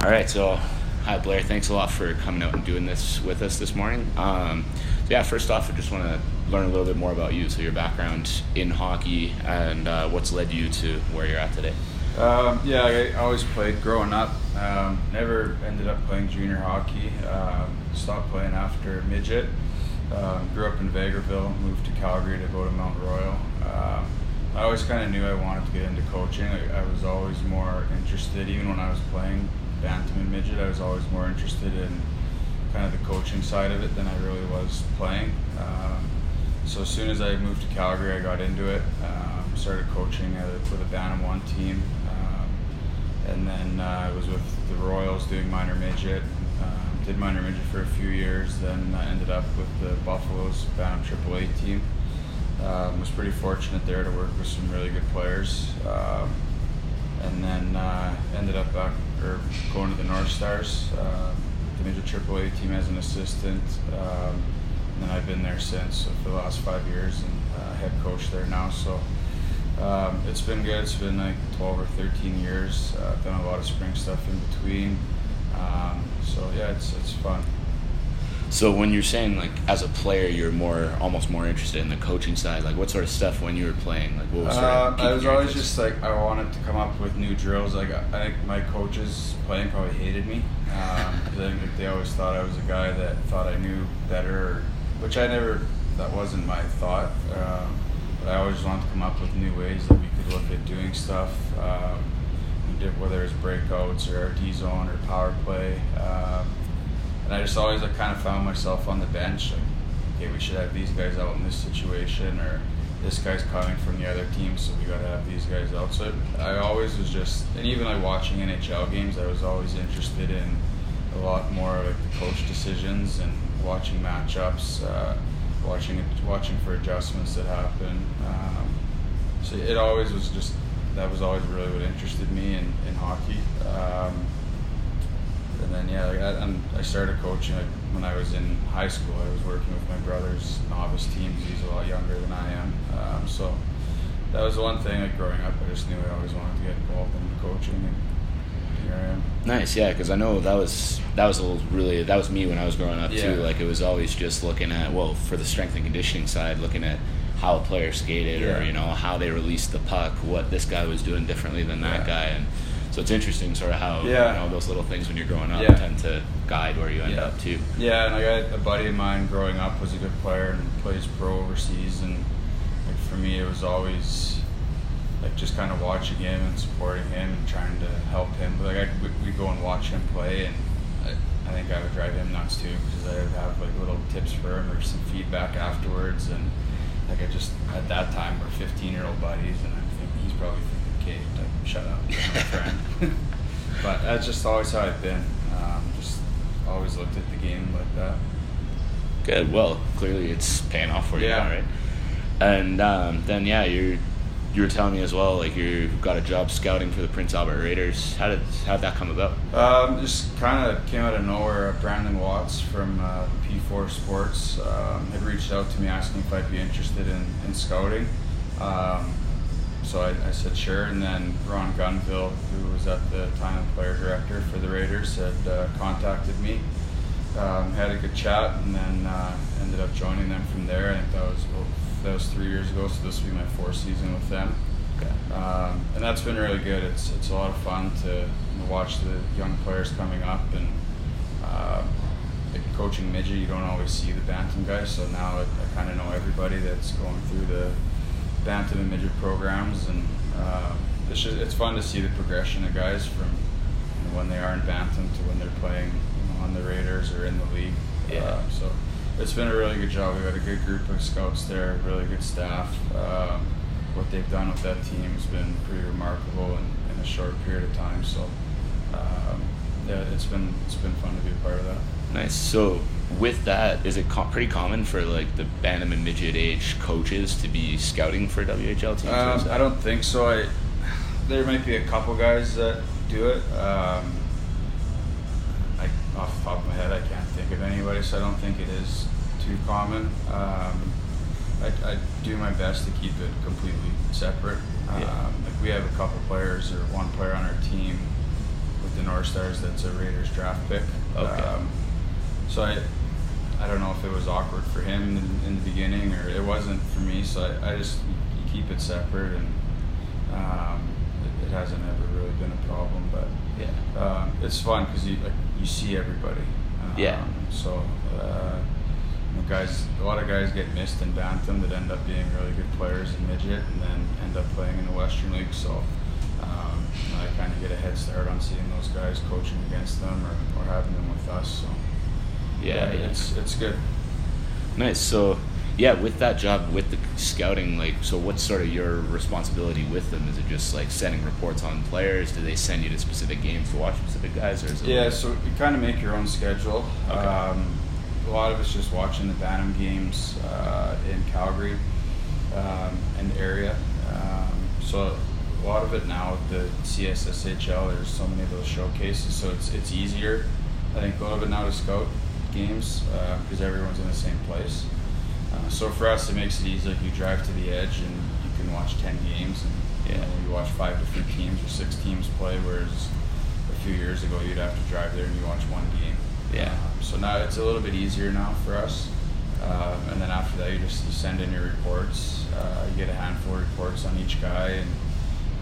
All right, so hi Blair. Thanks a lot for coming out and doing this with us this morning. Um, so yeah, first off, I just want to learn a little bit more about you. So your background in hockey and uh, what's led you to where you're at today. Um, yeah, I always played growing up. Um, never ended up playing junior hockey. Um, stopped playing after midget. Um, grew up in Vegreville, moved to Calgary to go to Mount Royal. Um, I always kind of knew I wanted to get into coaching. I, I, was always more interested, even when I was playing bantam and midget, I was always more interested in kind of the coaching side of it than I really was playing. Um, so as soon as I moved to Calgary, I got into it. Um, started coaching a, with a Bantam One team, um, and then uh, I was with the Royals doing minor midget. Um, did minor midget for a few years, then I ended up with the Buffaloes Bantam Triple A team. Um, was pretty fortunate there to work with some really good players, um, and then uh, ended up back or going to the North Stars, uh, the Major Triple A team as an assistant. Um, and then I've been there since so for the last five years and uh, head coach there now. So um, it's been good. It's been like 12 or 13 years. Uh, done a lot of spring stuff in between. Um, so yeah, it's it's fun. So when you're saying like as a player, you're more almost more interested in the coaching side. Like what sort of stuff when you were playing? Like what was sort of uh, I was always just like I wanted to come up with new drills. Like I think my coaches playing probably hated me. Um, they, they always thought I was a guy that thought I knew better, which I never. That wasn't my thought. Um, but I always wanted to come up with new ways that we could look at doing stuff. Um, whether it's breakouts or D zone or power play. Um, and I just always like, kind of found myself on the bench, like, okay, we should have these guys out in this situation, or this guy's coming from the other team, so we got to have these guys out. So I always was just, and even like watching NHL games, I was always interested in a lot more like the coach decisions and watching matchups, uh, watching watching for adjustments that happen. Um, so it always was just that was always really what interested me in, in hockey. Um, and then yeah, like I, I started coaching like when I was in high school. I was working with my brother's novice teams. He's a lot younger than I am, um, so that was the one thing. Like growing up, I just knew I always wanted to get involved in coaching, and here I am. Nice, yeah, because I know that was that was a really that was me when I was growing up yeah. too. Like it was always just looking at well for the strength and conditioning side, looking at how a player skated yeah. or you know how they released the puck, what this guy was doing differently than that yeah. guy, and so it's interesting, sort of how yeah. you know those little things when you're growing up yeah. tend to guide where you end yeah. up too. Yeah, and I got a buddy of mine growing up was a good player and plays pro overseas, and like for me, it was always like just kind of watching him and supporting him and trying to help him. But like I, we go and watch him play, and I, I think I would drive him nuts too because I would have like little tips for him or some feedback afterwards, and like I just at that time we're 15 year old buddies, and I think he's probably okay, shut up, my friend. but that's just always how I've been. Um, just always looked at the game like that. Good. Well, clearly it's paying off for you yeah. now, right? And um, then yeah, you're you were telling me as well, like you got a job scouting for the Prince Albert Raiders. How did how did that come about? Um, just kind of came out of nowhere. Brandon Watts from uh, P4 Sports um, had reached out to me asking if I'd be interested in, in scouting. Um, so I, I, said sure, and then Ron Gunville, who was at the time the player director for the Raiders, had uh, contacted me. Um, had a good chat, and then uh, ended up joining them from there. I think that was well, that was three years ago, so this will be my fourth season with them. Okay. Um, and that's been really good. It's it's a lot of fun to watch the young players coming up and. Uh, coaching midget, you don't always see the bantam guys, so now I, I kind of know everybody that's going through the bantam and midget programs, and uh, it's just, it's fun to see the progression of guys from you know, when they are in bantam to when they're playing you know, on the Raiders or in the league. Yeah. Uh, so it's been a really good job. We've got a good group of scouts there, really good staff. Um, what they've done with that team has been pretty remarkable in, in a short period of time. So um, yeah, it's been it's been fun to be a part of that. Nice. So with that, is it co- pretty common for like the Bantam and midget age coaches to be scouting for WHL teams? Um, I don't think so. I there might be a couple guys that do it. Um, I, off the top of my head, I can't think of anybody, so I don't think it is too common. Um, I, I, do my best to keep it completely separate. Yeah. Um, like we have a couple players or one player on our team with the North North Stars that's a Raiders draft pick. Okay. So I, I don't know if it was awkward for him in, in the beginning or it wasn't for me. So I, I just keep it separate and um, it, it, hasn't ever really been a problem. But yeah, um, it's fun because you like, you see everybody. yeah. Um, so. Uh, guys, a lot of guys get missed in bantam that end up being really good players in midget and then end up playing in the Western League. So um, I kind of get a head start on seeing those guys coaching against them or, or having them with us. So yeah, yeah, it's it's good. Nice. So yeah, with that job with the scouting, like, so what's sort of your responsibility with them? Is it just like sending reports on players? Do they send you to specific games to watch specific guys, or is it yeah? Like- so you kind of make your own schedule. Okay. Um, a lot of it's just watching the Bantam games uh, in Calgary um, and area. Um, so a lot of it now with the CSSHL, there's so many of those showcases, so it's it's easier. I think a little bit now to scout games because uh, everyone's in the same place. Uh, so for us, it makes it easy. Like you drive to the edge and you can watch ten games, and yeah. you, know, you watch five different teams or six teams play. Whereas a few years ago, you'd have to drive there and you watch one game. Yeah. Um, so now it's a little bit easier now for us. Um, and then after that, you just you send in your reports. Uh, you get a handful of reports on each guy, and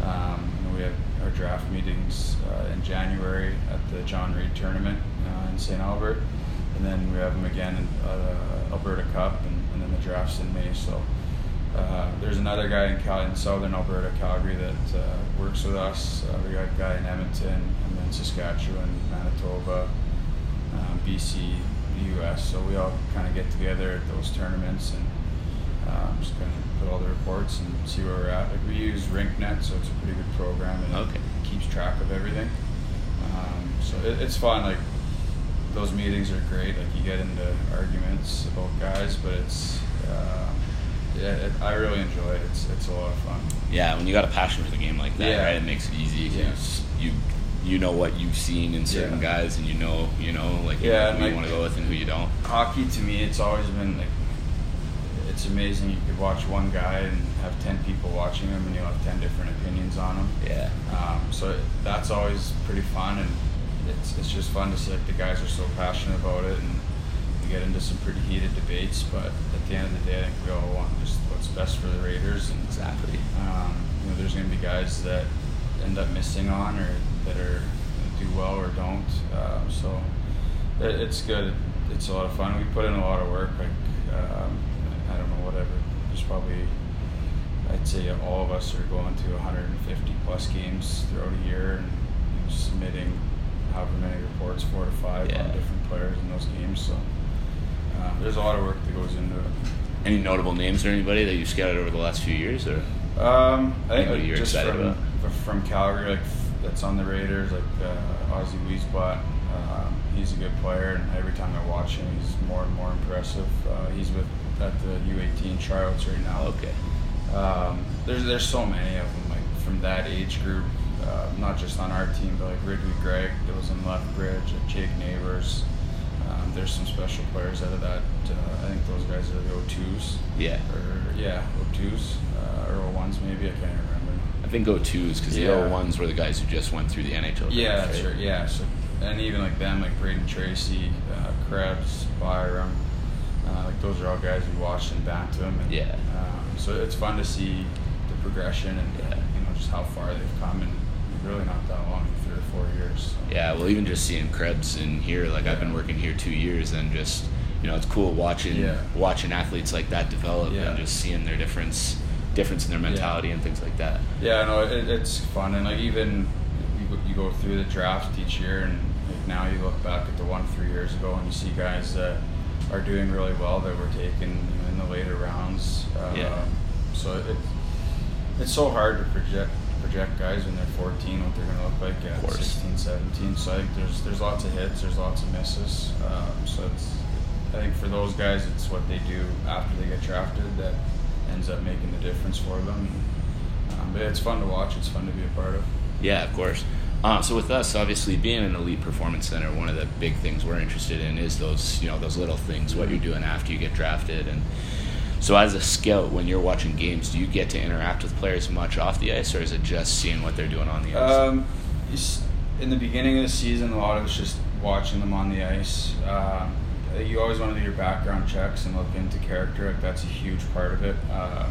um, we have our draft meetings uh, in January at the John Reid tournament uh, in St. Albert, and then we have them again in uh, Alberta Cup, and, and, then the drafts in May. So uh, there's another guy in, Cal- in Southern Alberta, Calgary, that uh, works with us. Uh, we got a guy in Edmonton, and then Saskatchewan, Manitoba um, BC, the US. So we all kind of get together at those tournaments and um, just kind of put all the reports and see where we're at. Like we use RinkNet, so it's a pretty good program and okay. it keeps track of everything. Um, so it, it's fun. Like those meetings are great. Like you get into arguments about guys, but it's uh, yeah, it, I really enjoy it. It's it's a lot of fun. Yeah, when you got a passion for the game like that, yeah. right? It makes it easy. Yeah. You you know what you've seen in certain yeah. guys, and you know you know like yeah, who like, you want to go with and who you don't. Hockey to me, it's always been like it's amazing. You could watch one guy and have ten people watching him, and you'll have ten different opinions on him. Yeah. Um, so that's always pretty fun, and it's it's just fun to see like the guys are so passionate about it, and we get into some pretty heated debates. But at the end of the day, I think we all want just what's best for the Raiders, and exactly. Um, you know, there's going to be guys that end up missing on or that are do well or don't. Uh, so it, it's good. It's a lot of fun. We put in a lot of work. Like um, I don't know, whatever. There's probably I'd say all of us are going to 150 plus games throughout a year and you know, submitting however many reports, four to five yeah. on different players in those games. So uh, there's a lot of work that goes into it. Any notable names or anybody that you've scouted over the last few years, or? Um, I think like, just excited from, about? from Calgary, like that's on the Raiders, like uh, Ozzy Wiesblatt. Um, he's a good player, and every time I watch him, he's more and more impressive. Uh, he's with at the U18 tryouts right now. Okay. Um, there's there's so many of them, like from that age group, uh, not just on our team, but like Ridley Greig that was in Lethbridge, like Jake Neighbours. Um, there's some special players out of that. Uh, I think those guys are the O2s. Yeah. Or yeah, O2s uh, or O1s maybe. I can't remember. I think O2s because Yeah. the O1s were the guys who just went through the NHL. Yeah, draft, that's right? right. Yeah, so and even like them, like Brayden Tracey, uh, Krebs, Byram, uh, like those are all guys we watched in Bantam. And, Yeah. Um, so it's fun to see the progression and Yeah. you know just how far they've come in really not that long, three or four years. So. Yeah, well, even just seeing Krebs in here, like I've been working here two years, and just you know, it's cool watching Yeah. watching athletes like that develop Yeah. and just seeing their difference difference in their mentality and things like that. Yeah, no, it, it's fun, and like even you go, you go through the draft each year, and like now you look back at the one three years ago, and you see guys that are doing really well that were taken in the later rounds. Uh, Yeah. So it, it's so hard to project project guys when they're 14 what they're going to look like at course. 16, 17. So I think there's there's lots of hits, there's lots of misses. Um, so it's I think for those guys, it's what they do after they get drafted that ends up making the difference for them. Um, but it's fun to watch. It's fun to be a part of. Yeah, of course. Uh, so with us, obviously, being an elite performance center, one of the big things we're interested in is those, you know, those little things, what you're doing after you get drafted, and so as a scout, when you're watching games, do you get to interact with players much off the ice, or is it just seeing what they're doing on the ice? Um, in the beginning of the season, a lot of it's just watching them on the ice. Uh, you always want to do your background checks and look into character. Like that's a huge part of it. Uh,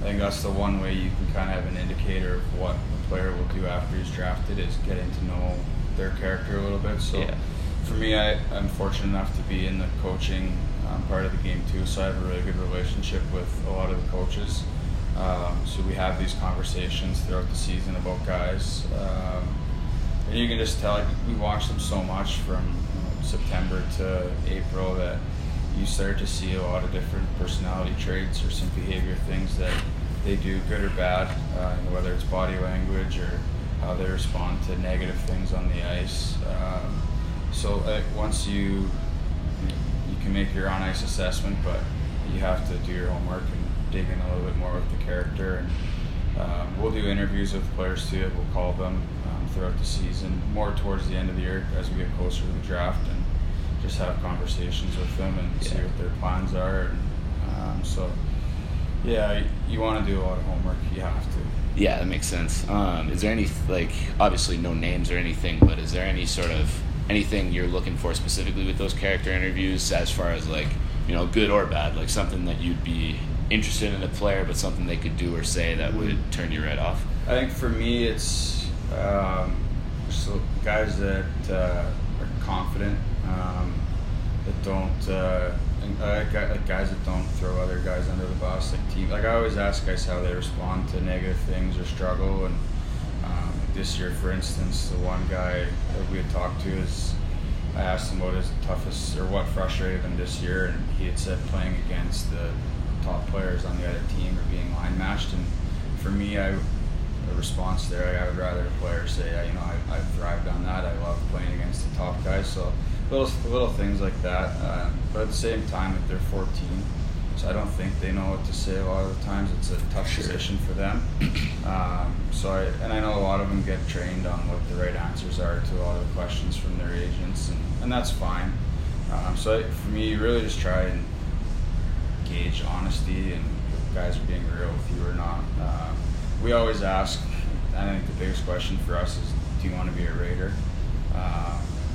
I think that's the one way you can kind of have an indicator of what a player will do after he's drafted is getting to know their character a little bit. So yeah. for me, I, I'm fortunate enough to be in the coaching um, part of the game too. So I have a really good relationship with a lot of the coaches. Um, so we have these conversations throughout the season about guys. Um, and you can just tell like, we watch them so much from you know, September to April that you start to see a lot of different personality traits or some behavior things that they do, good or bad, uh, whether it's body language or how they respond to negative things on the ice. Um, so uh, once you you can make your on ice assessment, but you have to do your homework and dig in a little bit more with the character. And um, we'll do interviews with players too. We'll call them um, throughout the season, more towards the end of the year as we get closer to the draft, and just have conversations with them and yeah. see what their plans are. And, um, so, yeah, you want to do a lot of homework. You have to. Yeah, that makes sense. Um, is there any like obviously no names or anything, but is there any sort of anything you're looking for specifically with those character interviews as far as like you know good or bad, like something that you'd be interested in a player, but something they could do or say that would mm-hmm. turn you right off? I think for me, it's um, so guys that uh, are confident, um, that don't. Uh, uh, guys that don't throw other guys under the bus, like team. Like I always ask guys how they respond to negative things or struggle. And this year, for instance, the one guy that we had talked to is, I asked him what his toughest or what frustrated him this year, and he had said playing against the top players on the other team or being line matched. And for me, I a response there. I would rather a player say, you know, I, I've thrived on that. I love playing against the top guys. So little little things like that. Uh, but at the same time, if they're 14, so I don't think they know what to say a lot of the times. It's a tough sure. position for them. Um, so I and I know a lot of them get trained on what the right answers are to a lot of the questions from their agents, and, and that's fine. Um, so for me, you really just try and gauge honesty and if guys are being real with you or not. Um, we always ask. I think the biggest question for us is, do you want to be a Raider?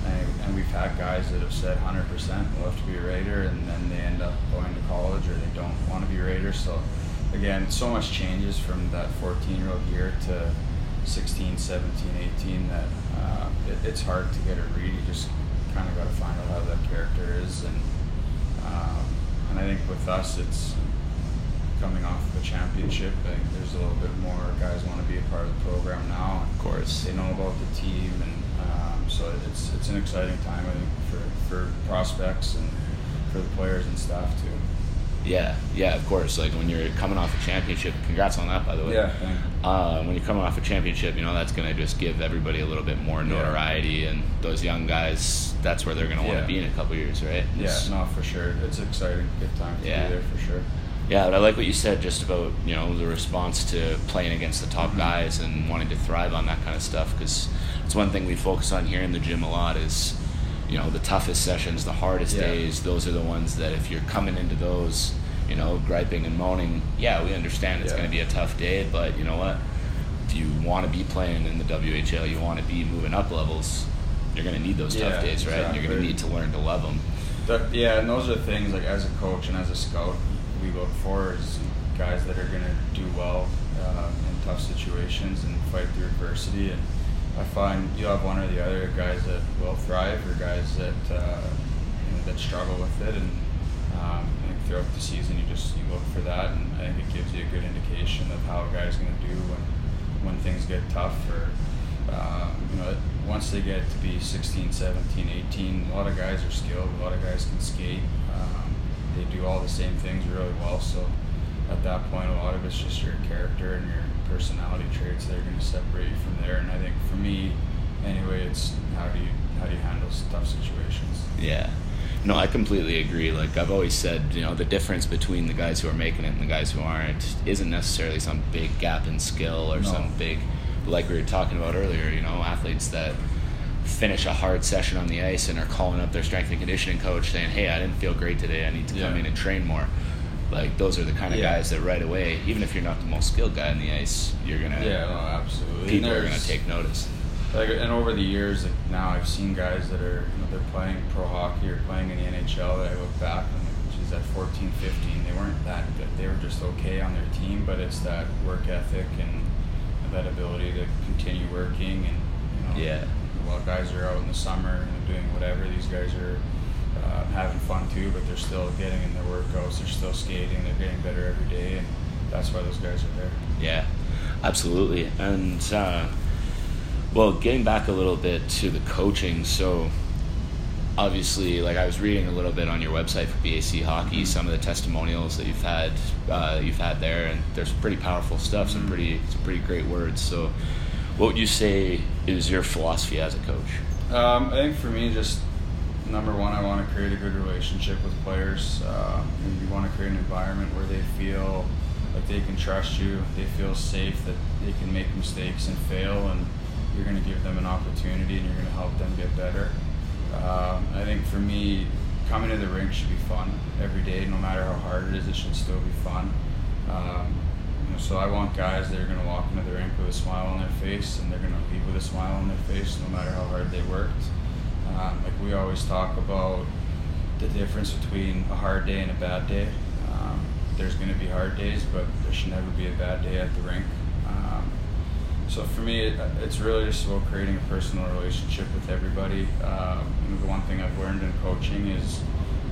And, and, we've had guys that have said 100% love to be a Raider, and then they end up going to college or they don't want to be Raiders. So, again, so much changes from that 14 year old year to 16, 17, 18 that uh, it, it's hard to get a read. You just kind of got to find out how that character is. And, um, and I think with us, it's coming off of a championship. I think there's a little bit more guys want to be a part of the program now. Of course. They know about the team and so it's it's an exciting time I think for, for prospects and for the players and staff too. Yeah, yeah, of course. Like when you're coming off a championship, congrats on that, by the way. Yeah. Uh, when you're coming off a championship, you know that's going to just give everybody a little bit more notoriety, yeah. and those young guys, that's where they're going to want to yeah. be in a couple years, right? It's, yeah, no, for sure. It's exciting, good time to yeah. be there for sure. Yeah, but I like what you said just about you know the response to playing against the top mm-hmm. guys and wanting to thrive on that kind of stuff because it's one thing we focus on here in the gym a lot is you know the toughest sessions the hardest yeah. days those are the ones that if you're coming into those you know griping and moaning yeah we understand it's yeah. going to be a tough day but you know what if you want to be playing in the WHL you want to be moving up levels you're going to need those tough days right exactly. you're going to need to learn to love them the, yeah and those are things like as a coach and as a scout we look for is guys that are going to do well uh, in tough situations and fight through adversity. And I find you have one or the other guys that will thrive or guys that uh, you know, that struggle with it, and um, I think throughout the season you just you look for that, and I think it gives you a good indication of how a guy's going to do when when things get tough or um, you know once they get to be 16, 17, 18, a lot of guys are skilled, a lot of guys can skate, um, they do all the same things really well, so at that point a lot of it's just your character and your personality traits that are going to separate you from there. And I think for me, anyway, it's how do you how do you handle tough situations? Yeah. No, I completely agree. Like I've always said, you know, the difference between the guys who are making it and the guys who aren't isn't necessarily some big gap in skill or no. some big, like we were talking about earlier. You know, athletes that finish a hard session on the ice and are calling up their strength and conditioning coach saying, "Hey, I didn't feel great today. I need to yeah. come in and train more." Like those are the kind of yeah. guys that right away, even if you're not the most skilled guy on the ice, you're gonna yeah, no, absolutely. People are gonna take notice. like and over the years, like now I've seen guys that are you know they're playing pro hockey or playing in the NHL. That I look back and geez, at 14, 15, they weren't that good. They were just okay on their team, but it's that work ethic and that ability to continue working and you know. Yeah. While guys are out in the summer and doing whatever, these guys are uh, having fun too, but they're still getting in their workouts. They're still skating. They're getting better every day, and that's why those guys are there. Yeah, absolutely. And uh, well, getting back a little bit to the coaching, so obviously, like I was reading a little bit on your website for BAC Hockey, mm-hmm. some of the testimonials that you've had, uh, you've had there, and there's pretty powerful stuff, some mm-hmm. pretty, some pretty great words. So, what would you say is your philosophy as a coach? Um, I think for me, just number one, I want to create a good relationship with players. Uh, you want to create an environment where they feel like they can trust you, they feel safe, that they can make mistakes and fail, and you're going to give them an opportunity and you're going to help them get better. Um, I think for me, coming to the rink should be fun every day, no matter how hard it is. It should still be fun. Um, so I want guys that are going to walk into the rink with a smile on their face, and they're going to leave with a smile on their face, no matter how hard they worked. Um, like we always talk about the difference between a hard day and a bad day. Um, there's going to be hard days, but there should never be a bad day at the rink. Um, so for me, it, it's really just about creating a personal relationship with everybody. Um, the one thing I've learned in coaching is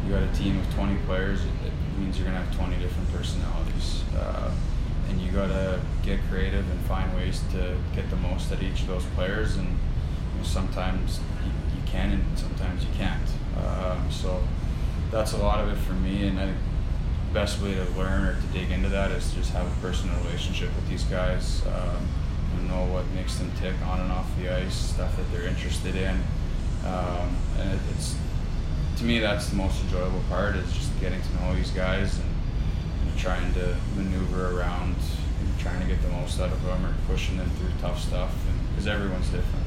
you got a team of 20 players, it, it means you're going to have 20 different personalities. Uh, and you got to get creative and find ways to get the most out of each of those players. And you know, sometimes you, can, and sometimes you can't. Um, so that's a lot of it for me. And I think the best way to learn or to dig into that is just have a personal relationship with these guys. Um, know what makes them tick on and off the ice, stuff that they're interested in. Um, and it, it's to me that's the most enjoyable part is just getting to know these guys and trying to maneuver around and trying to get the most out of them or pushing them through tough stuff because everyone's different.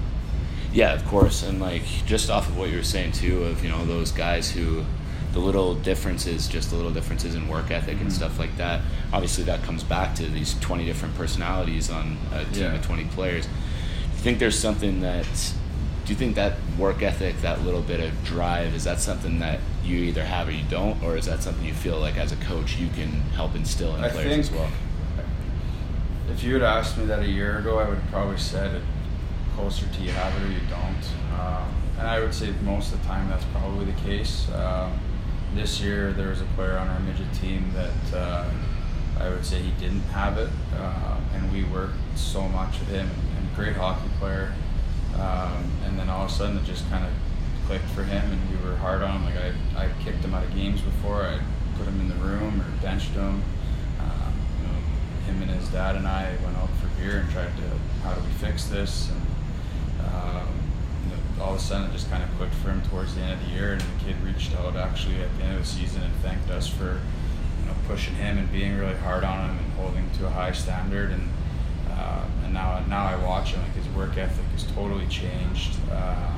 Yeah, of course, and like just off of what you were saying too, of you know those guys who the little differences, just the little differences in work ethic and mm-hmm. stuff like that. Obviously, that comes back to these 20 different personalities on a team yeah. of 20 players. Do you think there's something that, do you think that work ethic, that little bit of drive, is that something that you either have or you don't, or is that something you feel like as a coach you can help instill in I players as well? If you had asked me that a year ago, I would have probably said it closer to you have it or you don't. Um, and I would say most of the time that's probably the case. Um, this year there was a player on our midget team that uh, I would say he didn't have it, uh, and we worked so much with him. And great hockey player, um, and then all of a sudden it just kind of clicked for him, and we were hard on him. Like I, I kicked him out of games before. I put him in the room or benched him. Um, you know, him and his dad and I went out for beer and tried to how do we fix this and. Um, all of a sudden it just kind of clicked for him towards the end of the year, and the kid reached out actually at the end of the season and thanked us for you know pushing him and being really hard on him and holding to a high standard. And uh, and now now I watch him like work ethic has totally changed. Uh,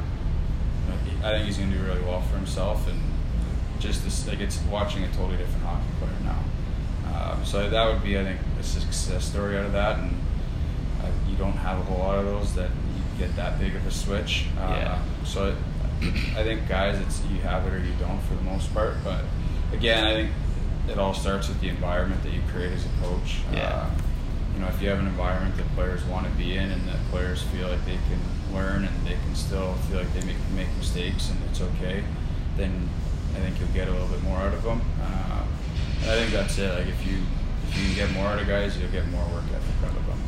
I think he's going to do really well for himself, and just this like it's watching a totally different hockey player now. Um, so that would be I think a success story out of that, and uh, you don't have a whole lot of those that you get that big of a switch. Uh, yeah. So it, I think guys, it's you have it or you don't for the most part. But again, I think it all starts with the environment that you create as a coach. Yeah. Uh, you know, if you have an environment that players want to be in and that players feel like they can learn and they can still feel like they make, make mistakes and it's okay, then I think you'll get a little bit more out of them. Uh, I think that's it. Like if you if you can get more out of guys, you'll get more work ethic out of them.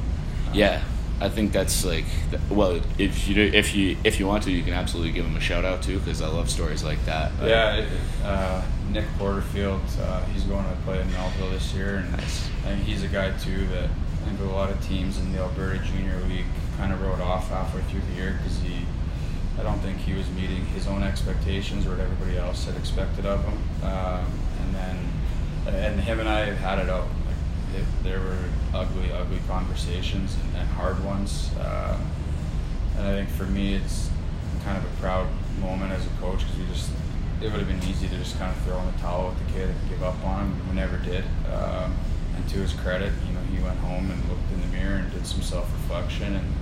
Uh, yeah, I think that's like well if you if you if you want to you can absolutely give him a shout out too because I love stories like that. Yeah, uh, Nick Porterfield, uh, he's going to play in Melville this year, and nice. I think he's a guy too that think a lot of teams in the Alberta Junior League kind of rode off halfway through the year because he, I don't think he was meeting his own expectations or what everybody else had expected of him, um, and then and him and I have had it out it, there were ugly, ugly conversations and, and hard ones. Um, and I think for me, it's kind of a proud moment as a coach because we just it would have been easy to just kind of throw in the towel with the kid and give up on him. We never did. Um, and to his credit, he went home and looked in the mirror and did some self-reflection and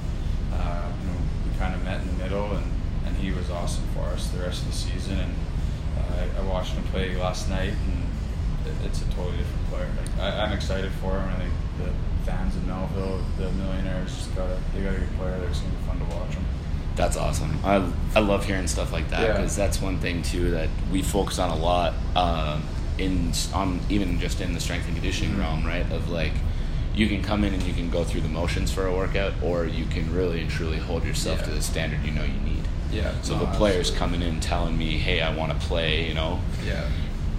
uh, you know kind of met in the middle, and, and he was awesome for us the rest of the season. And uh, I, I watched him play last night, and it, it's a totally different player. Like, I, I'm excited for him. I think the fans in Melville, the Millionaires, just got a they got a good player. It's gonna be fun to watch him. That's awesome. I, I love hearing stuff like that because yeah. that's one thing too that we focus on a lot um, in on even just in the strength and conditioning mm-hmm. realm, right? Of like you can come in and you can go through the motions for a workout, or you can really and truly hold yourself yeah. to the standard you know you need. Yeah. So no, the players absolutely. coming in telling me, "Hey, I want to play," you know. Yeah.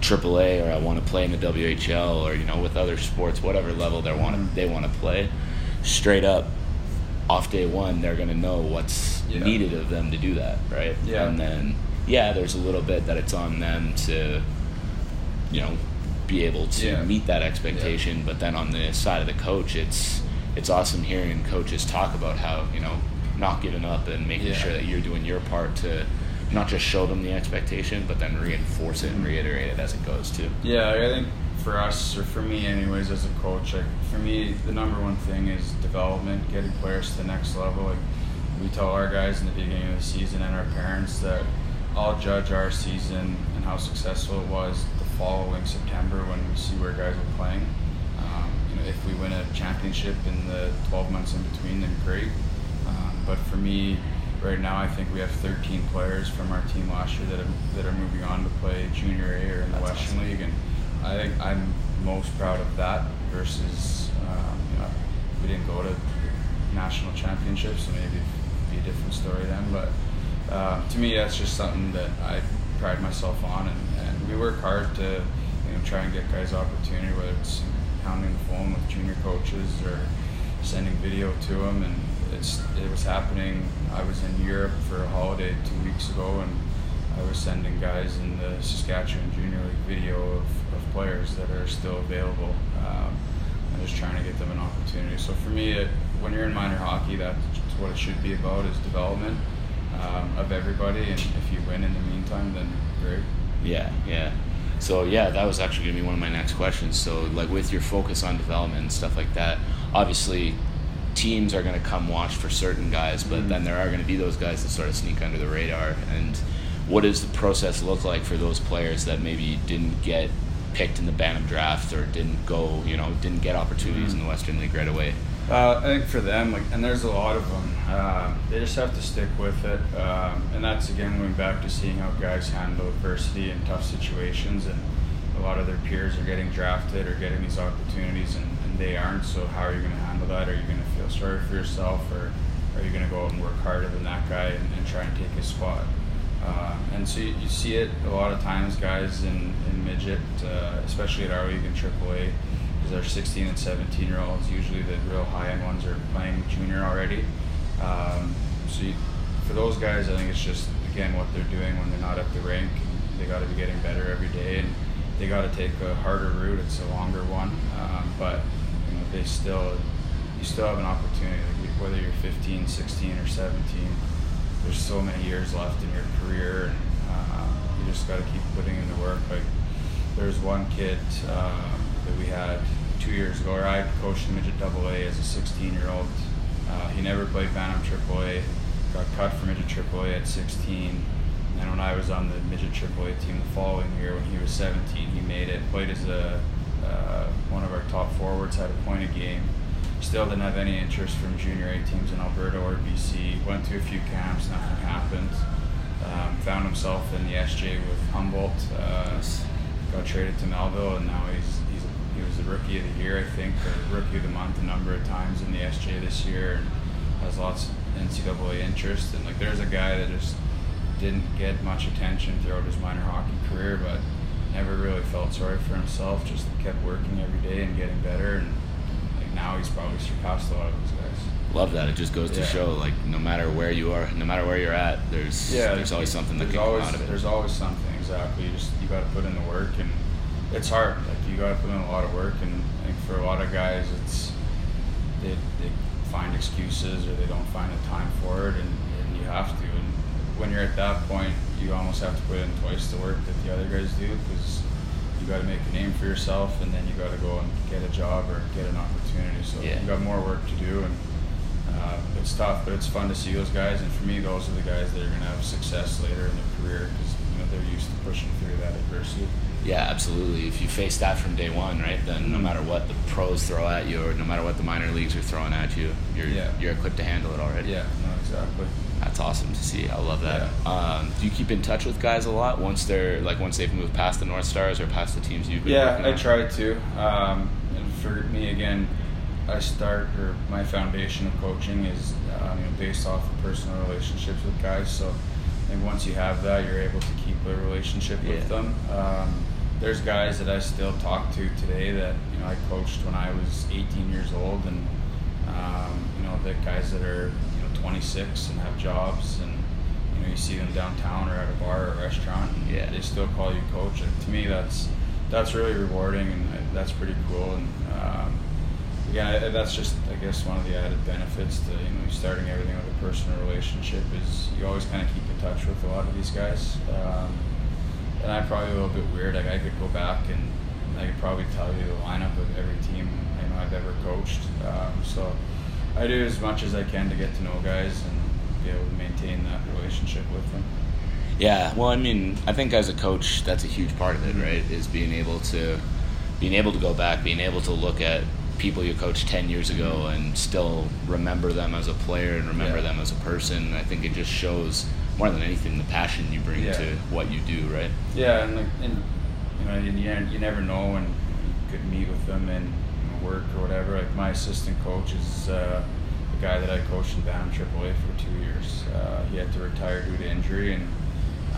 AAA or I want to play in the WHL or you know with other sports, whatever level they want mm-hmm. they want to play. Straight up, off day one, they're gonna know what's yeah. needed of them to do that, right? Yeah. And then yeah, there's a little bit that it's on them to, you know, be able to yeah. meet that expectation. Yeah. But then on the side of the coach, it's it's awesome hearing coaches talk about how you know not giving up and making sure that you're doing your part to not just show them the expectation, but then reinforce it and mm-hmm. reiterate it as it goes too. Yeah, I think for us or for me, anyways, as a coach, like for me, the number one thing is development, getting players to the next level. Like we tell our guys in the beginning of the season and our parents that I'll judge our season and how successful it was following September when we see where guys are playing. Um, you know, if we win a championship in the 12 months in between, then great. Um, but for me, right now I think we have 13 players from our team last year that are, that are moving on to play junior A or in the That's Western awesome. League, and I think I'm most proud of that versus um, you know we didn't go to national championships, so maybe it'd be a different story then. But uh, to me, that's just something that I pride myself on, and, and we work hard to you know try and get guys opportunity, whether it's pounding the phone with junior coaches or sending video to them and it's it was happening. I was in Europe for a holiday two weeks ago, and I was sending guys in the Saskatchewan Junior League video of, of players that are still available. Um, and just trying to get them an opportunity. So for me, it, when you're in minor hockey, that's what it should be about is development um, of everybody. And if you win in the meantime, then great. Yeah, yeah. So yeah, that was actually gonna be one of my next questions. So like with your focus on development and stuff like that, obviously teams are going to come watch for certain guys, but mm-hmm. then there are going to be those guys that sort of sneak under the radar. And what does the process look like for those players that maybe didn't get picked in the Bantam draft or didn't go, you know, didn't get opportunities mm-hmm. in the Western League right away? Uh, I think for them, like, and there's a lot of them. Uh, they just have to stick with it, um, and that's again going back to seeing how guys handle adversity and tough situations. And a lot of their peers are getting drafted or getting these opportunities, and they aren't. So how are you going to handle that? Are you going to feel sorry for yourself, or are you going to go out and work harder than that guy and, and try and take his spot? Uh, and so you, you, see it a lot of times, guys in, in midget, uh, especially at our league in AAA, because our 16 and 17 year olds, usually the real high end ones, are playing junior already. Um, so you, for those guys, I think it's just again what they're doing when they're not at the rink. They got to be getting better every day, and they got to take a harder route. It's a longer one, um, but they still you still have an opportunity like whether you're 15 16 or 17 there's so many years left in your career and uh, you just got to keep putting in the work like there's one kid um, that we had two years ago or I coached midget double A as a 16 year old uh, he never played Bantam AAA got cut from midget AAA at 16 and when I was on the midget AAA team the following year when he was 17 he made it played as a uh, one of our top forwards had a point a game. Still didn't have any interest from junior A teams in Alberta or BC. Went to a few camps, nothing happened. Um, found himself in the SJ with Humboldt. Uh, got traded to Melville, and now he's, he's he was the rookie of the year, I think, or rookie of the month a number of times in the SJ this year, and has lots of NCAA interest. And like, there's a guy that just didn't get much attention throughout his minor hockey career, but never really felt sorry for himself. Just kept working every day and getting better. And like now he's probably surpassed a lot of those guys. Love that. It just goes to show, like no matter where you are, no matter where you're at, there's yeah, there's always something that can always, come out of it. There's always something. Exactly. You just you got to put in the work, and it's hard. Like you got to put in a lot of work, and I think for a lot of guys, it's they, they find excuses or they don't find the time for it, and, and you have to. And when you're at that point, you almost have to put in twice the work that the other guys do because you got to make a name for yourself, and then you got to go and get a job or get an opportunity. So yeah. you got more work to do, and uh, it's tough, but it's fun to see those guys. And for me, those are the guys that are going to have success later in their career because you know they're used to pushing through that adversity. Yeah, absolutely. If you face that from day one, right, then no matter what the pros throw at you, or no matter what the minor leagues are throwing at you, you're yeah. you're equipped to handle it already. Yeah, no, exactly. That's awesome to see. I love that. Yeah. Um, do you keep in touch with guys a lot once they're like once they've moved past the North Stars or past the teams you've been? Yeah, I try to. Um, and for me, again, I start or my foundation of coaching is um, you know, based off of personal relationships with guys. So, and once you have that, you're able to keep a relationship with yeah. them. Um, there's guys that I still talk to today that you know I coached when I was 18 years old, and um, you know the guys that are you know 26 and have jobs, and you know you see them downtown or at a bar or a restaurant, and yeah. they still call you coach. And to me, that's that's really rewarding, and that's pretty cool. And um, again, that's just I guess one of the added benefits to you know starting everything with a personal relationship is you always kind of keep in touch with a lot of these guys. Um, and I'm probably a little bit weird. Like I could go back and I could probably tell you the lineup of every team you know I've ever coached. Um, so I do as much as I can to get to know guys and be able to maintain that relationship with them. Yeah, well, I mean, I think as a coach, that's a huge part of it, right? Is being able to being able to go back, being able to look at people you coached 10 years ago and still remember them as a player and remember yeah. them as a person. I think it just shows more than anything the passion you bring yeah. to what you do, right? Yeah, and, like, and you know, you, you never know when you could meet with them and you know, work or whatever. Like my assistant coach is uh, the guy that I coached in Bantam AAA for two years. Uh, he had to retire due to injury, and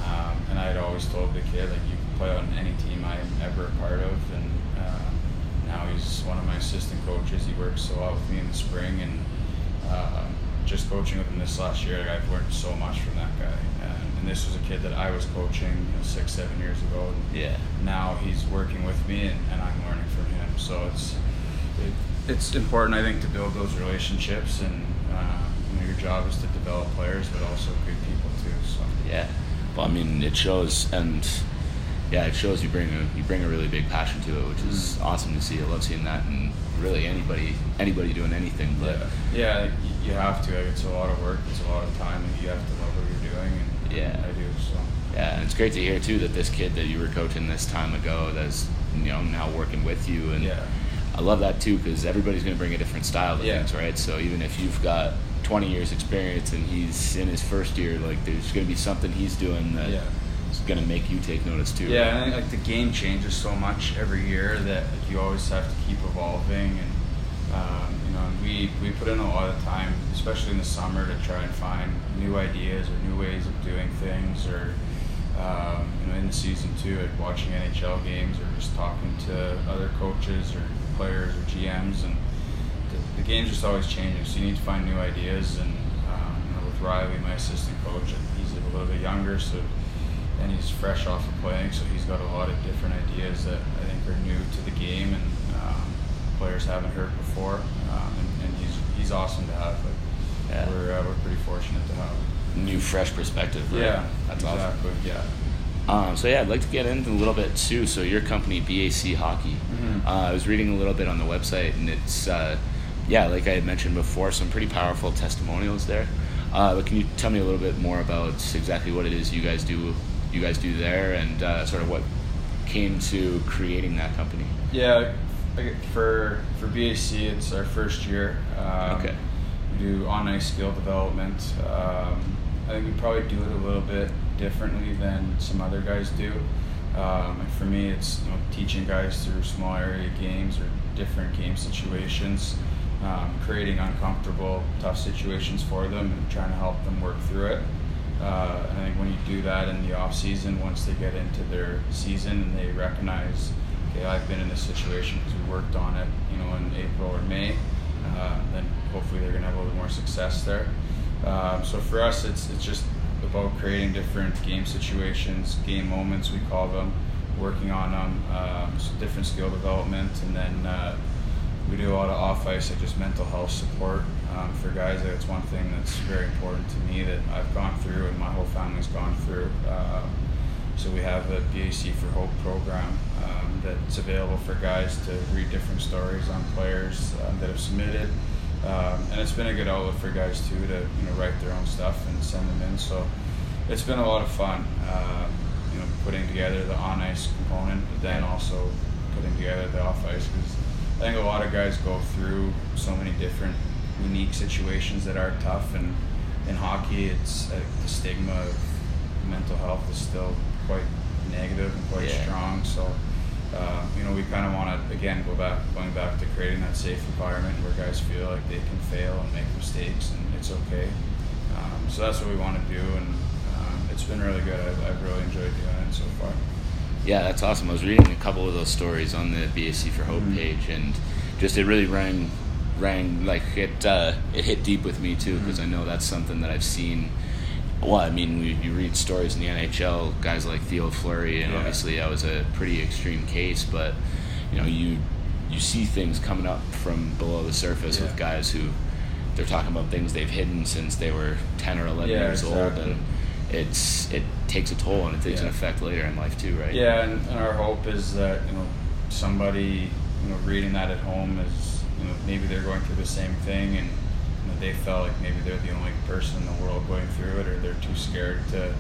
um, and I had always told the kid like you can play on any team I'm ever a part of, and uh, now he's one of my assistant coaches. He works so well with me in the spring, and uh, just coaching with him this last year, I've learned so much from that guy. And, and this was a kid that I was coaching you know, six, seven years ago. And yeah. Now he's working with me, and, and I'm learning from him. So it's it, it's important, I think, to build those relationships. And uh, you know, your job is to develop players, but also good people too. So yeah. Well, I mean, it shows, and yeah, it shows you bring a you bring a really big passion to it, which is mm-hmm. awesome to see. I love seeing that, and really anybody anybody doing anything. But yeah, yeah you have to. It's a lot of work. It's a lot of time, and you have to love what you're doing. And yeah, I do. So yeah, and it's great to hear too that this kid that you were coaching this time ago, that's you know now working with you, and yeah. I love that too because everybody's going to bring a different style to yeah. things, right? So even if you've got 20 years experience and he's in his first year, like there's going to be something he's doing that. Yeah going to make you take notice too. Yeah, right? and like the game changes so much every year that like, you always have to keep evolving, and um, you know, and we we put in a lot of time, especially in the summer, to try and find new ideas or new ways of doing things, or um, you know, in the season too, at watching NHL games or just talking to other coaches or players or GMs, and the, the game's just always changing. So you need to find new ideas, and um, you know, with Riley, my assistant coach, he's a little bit younger, so and he's fresh off of playing, so he's got a lot of different ideas that I think are new to the game and um, players haven't heard before. Um, and, and, he's he's awesome to have. Like, yeah. We're uh, we're pretty fortunate to have new, fresh perspective. Right? Yeah, that's exactly. awesome. Yeah. Um, so yeah, I'd like to get into a little bit too. So your company, BAC Hockey, mm-hmm. uh, I was reading a little bit on the website, and it's uh, yeah, like I had mentioned before, some pretty powerful testimonials there. Uh, but can you tell me a little bit more about exactly what it is you guys do you guys do there, and uh, sort of what came to creating that company. Yeah, for for BAC, it's our first year. Um, okay. We do on ice skill development. Um, I think we probably do it a little bit differently than some other guys do. Um, for me, it's you know, teaching guys through small area games or different game situations, um, creating uncomfortable, tough situations for them, and trying to help them work through it. Uh, I think when you do that in the off season, once they get into their season and they recognize, okay, I've been in this situation because we worked on it, you know, in April or May, uh, then hopefully they're going to have a little more success there. Um, so for us, it's it's just about creating different game situations, game moments we call them, working on them, um, so different skill development, and then uh, we do a lot of off ice, like just mental health support um, for guys. That's one thing that's very important to me that I've gone through and my whole family's gone through. Uh, so we have a BAC for Hope program um, that's available for guys to read different stories on players um, that have submitted Um, and it's been a good outlet for guys too to you know write their own stuff and send them in. So it's been a lot of fun. Uh, you know, putting together the on ice component, but then also putting together the off ice because I think a lot of guys go through so many different unique situations that are tough and in hockey it's uh, the stigma of mental health is still quite negative and quite yeah. strong so uh, you know we kind of want to again go back going back to creating that safe environment where guys feel like they can fail and make mistakes and it's okay. Um, so that's what we want to do and um, it's been really good. I've, I've really enjoyed doing it so far yeah, that's awesome. I was reading a couple of those stories on the BAC for Hope mm-hmm. page, and just it really rang, rang like it. Uh, it hit deep with me too because mm-hmm. I know that's something that I've seen. Well, I mean, we, you read stories in the NHL, guys like Theo Fleury, and yeah. obviously that was a pretty extreme case, but you know, you you see things coming up from below the surface yeah. with guys who they're talking about things they've hidden since they were ten or eleven yeah, years exactly. old, and it's it takes a toll and it takes yeah. an effect later in life too, right? Yeah, and, and, our hope is that you know somebody you know reading that at home is you know maybe they're going through the same thing and you know, they felt like maybe they're the only person in the world going through it or they're too scared to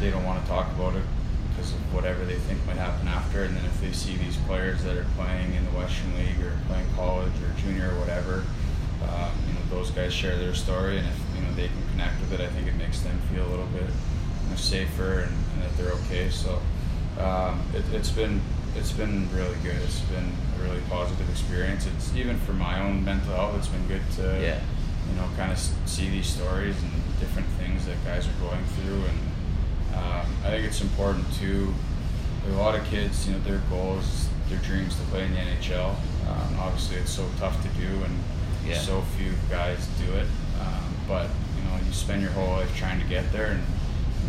they don't want to talk about it because of whatever they think might happen after and then if they see these players that are playing in the Western League or playing college or junior or whatever um, you know those guys share their story and if you know they can connect with it I think makes them feel a little bit safer and, and, that they're okay so um, it, it's been it's been really good. It's been a really positive experience. It's even for my own mental health. It's been good to yeah. you know kind of see these stories and different things that guys are going through, and um, I think it's important too. A lot of kids, you know, their goals, their dreams to play in the NHL. Um, obviously, it's so tough to do, and yeah. so few guys do it. Um, but you spend your whole life trying to get there, and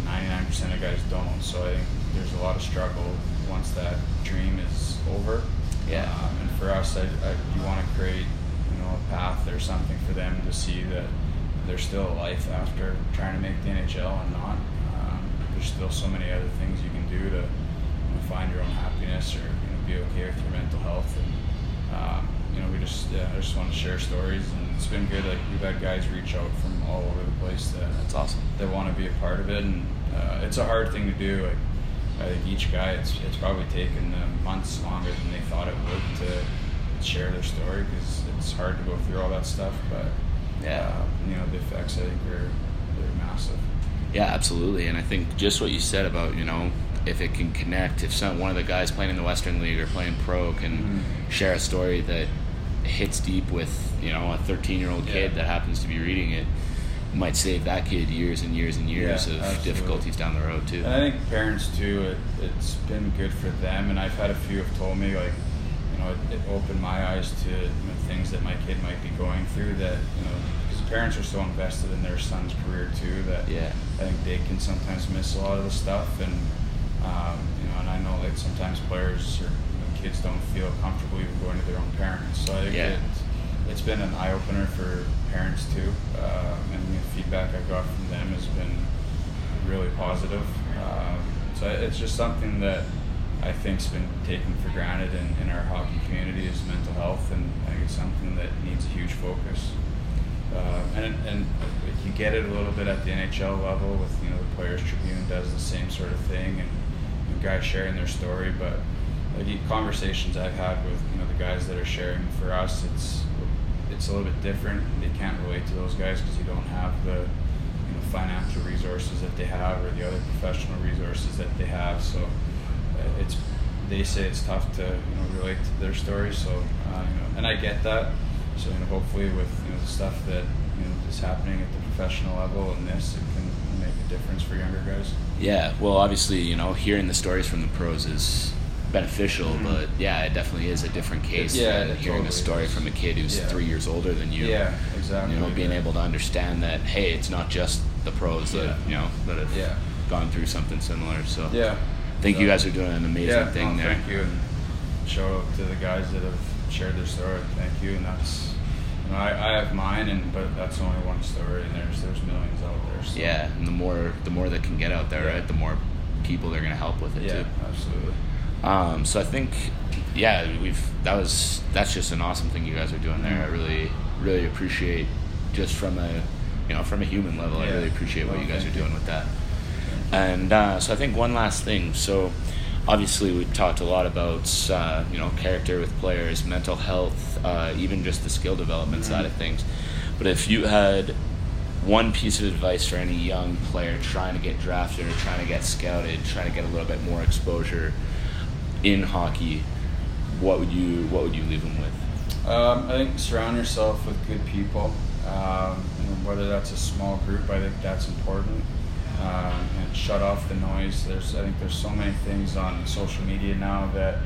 99% of guys don't. So I think there's a lot of struggle once that dream is over. Yeah. Um, and for us, I, I, you want to create, you know, a path or something for them to see that there's still a life after trying to make the NHL and not. Um, there's still so many other things you can do to you know, find your own happiness or you know, be okay with your mental health. And um, you know, we just yeah, I just want to share stories, and it's been good. Like we've had guys reach out from all over the place that that's awesome. They want to be a part of it, and uh, it's a hard thing to do. Like I think each guy, it's, it's probably taken them months longer than they thought it would to share their story because it's hard to go through all that stuff. But yeah, uh, you know, the effects I think are they're massive. Yeah, absolutely. And I think just what you said about you know if it can connect, if some one of the guys playing in the Western League or playing pro can mm-hmm. share a story that hits deep with you know a 13 year old kid yeah. that happens to be reading it might save that kid years and years and years yeah, of absolutely. difficulties down the road too. And I think parents too. It, it's been good for them, and I've had a few have told me like, you know, it, it opened my eyes to you know, things that my kid might be going through. That you know, because parents are so invested in their son's career too. That yeah, I think they can sometimes miss a lot of the stuff, and um, you know, and I know like sometimes players or you know, kids don't feel comfortable even going to their own parents. So I think yeah. it, it's been an eye opener for parents too, uh, and the feedback I've got from them has been really positive. Um, so it's just something that I think's been taken for granted in, in our hockey community is mental health, and I think it's something that needs a huge focus. Uh, and and you get it a little bit at the NHL level with you know the Players Tribune does the same sort of thing, and, and guys sharing their story. But like conversations I've had with you know the guys that are sharing for us, it's it's a little bit different. They can't relate to those guys because you don't have the you know, financial resources that they have or the other professional resources that they have. So uh, it's they say it's tough to you know relate to their story. So uh, you know, and I get that. So you know, hopefully with you know the stuff that you know is happening at the professional level and this, it can make a difference for younger guys. Yeah, well, obviously, you know, hearing the stories from the pros is beneficial, mm-hmm. but yeah, it definitely is a different case yeah, than hearing totally a story is. from a kid who's yeah. three years older than you. Yeah, exactly. You know, being yeah. able to understand that hey, it's not just the pros that you know that have gone through something similar. So yeah, I think so, you guys are doing an amazing thing no, there. Thank you, and shout out to the guys that have shared their story. Thank you, and that's. You know, I, I have mine, and but that's only one story, and there's there's millions out there. So. Yeah, and the more the more that can get out there, right, the more people they're gonna help with it yeah, too. absolutely. Um, so I think, yeah, we've that was that's just an awesome thing you guys are doing there. I really really appreciate just from a you know from a human level. Yeah. I really appreciate what you guys are doing you. with that. And uh, so I think one last thing. So obviously we talked a lot about uh, you know character with players, mental health, uh, even just the skill development mm-hmm. side of things. But if you had one piece of advice for any young player trying to get drafted or trying to get scouted, trying to get a little bit more exposure in hockey, what would you what would you leave them with? Um, I think surround yourself with good people. Um, whether that's a small group, I think that's important. Um, and shut off the noise. There's I think there's so many things on social media now that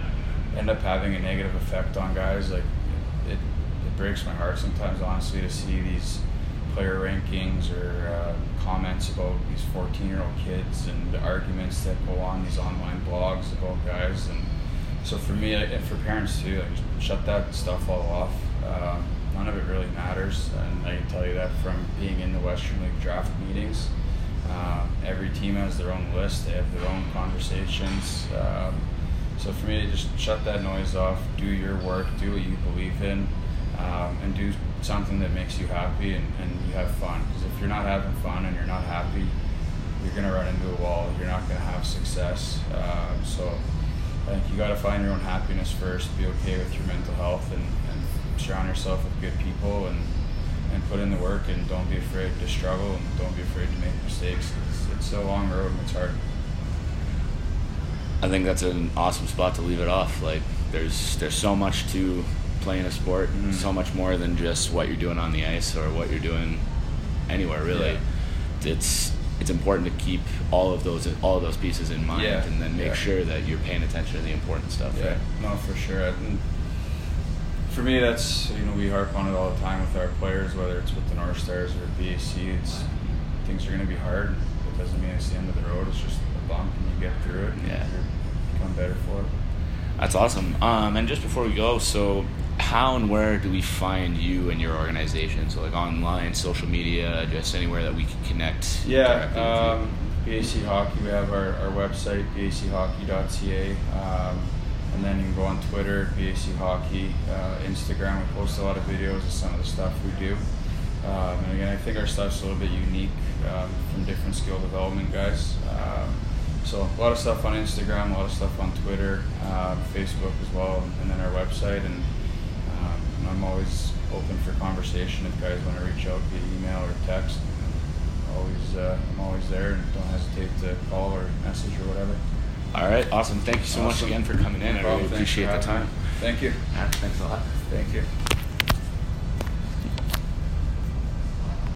end up having a negative effect on guys. Like it, it breaks my heart sometimes, honestly, to see these player rankings or uh, comments about these 14 year old kids and the arguments that go on these online blogs about guys and so for me and for parents too like shut that stuff all off. Uh, none of it really matters. And I can tell you that from being in the Western League draft meetings um, every team has their own list. They have their own conversations. Um, so for me just shut that noise off. Do your work. Do what you believe in. Um, and do something that makes you happy and, and you have fun. Because if you're not having fun and you're not happy, you're going to run into a wall. You're not going to have success. Uh, so I think you got to find your own happiness first, be okay with your mental health, and, and surround yourself with good people and, and put in the work and don't be afraid to struggle and don't be afraid to make mistakes. It's, it's a long road and it's hard. I think that's an awesome spot to leave it off. Like there's there's so much to playing a sport mm-hmm. so much more than just what you're doing on the ice or what you're doing anywhere really. Yeah. It's it's important to keep all of those all of those pieces in mind yeah. and then make yeah. sure that you're paying attention to the important stuff. Yeah, right? no, for sure. For me, that's you know we harp on it all the time with our players, whether it's with the North Stars or BAC. It's things are going to be hard. It doesn't mean it's the end of the road. It's just a bump, and you get through it. And yeah, you become better for it. That's awesome. Um, and just before we go, so how and where do we find you and your organization? So, like online, social media, just anywhere that we can connect. Yeah, um, BAC Hockey. We have our, our website, bachockey.ca. Um, and then you can go on Twitter, BAC Hockey, uh, Instagram. We post a lot of videos of some of the stuff we do. Um, and again, I think our stuff's a little bit unique um, from different skill development guys. Um, so a lot of stuff on Instagram, a lot of stuff on Twitter, uh, Facebook as well, and then our website. And I'm always open for conversation if guys want to reach out via email or text. I'm always, uh, I'm always there, and don't hesitate to call or message or whatever. All right, awesome. Thank you so awesome. much again for coming in. No I really appreciate the time. Me. Thank you. Yeah, thanks a lot. Thank you.